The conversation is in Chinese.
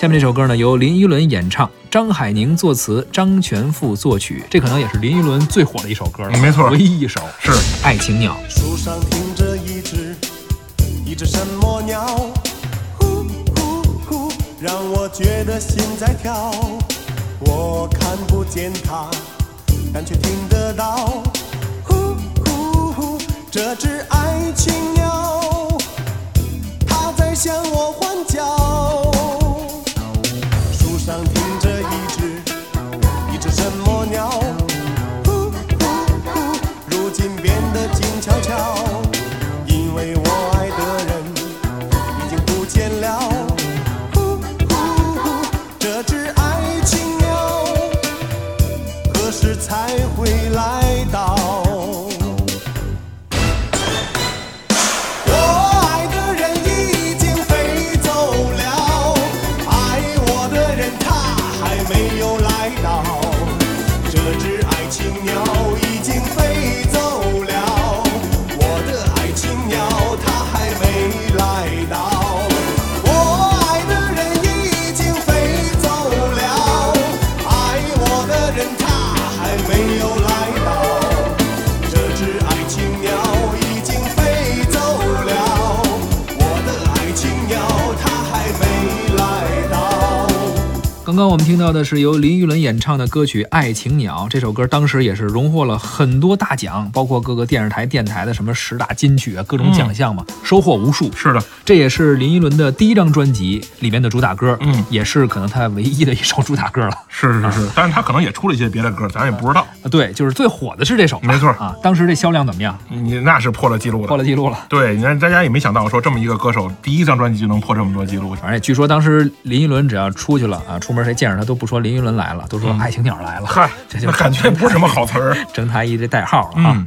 下面这首歌呢，由林依轮演唱，张海宁作词，张全富作曲。这可能也是林依轮最火的一首歌了，没错，唯一一首是《爱情鸟》。树上停着一只一只什么鸟？呼呼呼，让我觉得心在跳。我看不见它，但却听得到。呼呼呼，这只爱情因为我爱的人已经不见了。这只爱情鸟何时才会来到？我爱的人已经飞走了，爱我的人他还没有来到。这只爱情鸟刚刚我们听到的是由林依轮演唱的歌曲《爱情鸟》。这首歌当时也是荣获了很多大奖，包括各个电视台、电台的什么十大金曲啊，各种奖项嘛，收获无数。是的，这也是林依轮的第一张专辑里面的主打歌，嗯也是可能他唯一的一首主打歌了。是是是，但是他可能也出了一些别的歌，咱也不知道。啊，对，就是最火的是这首，没错啊。当时这销量怎么样？你那是破了记录了，破了记录了。对，你看大家也没想到说这么一个歌手第一张专辑就能破这么多记录。而且据说当时林依轮只要出去了啊，出门谁见着他都不说林依轮来了，都说爱情鸟来了。嗨，这就感觉不是什么好词儿。整他一这代号了啊。嗯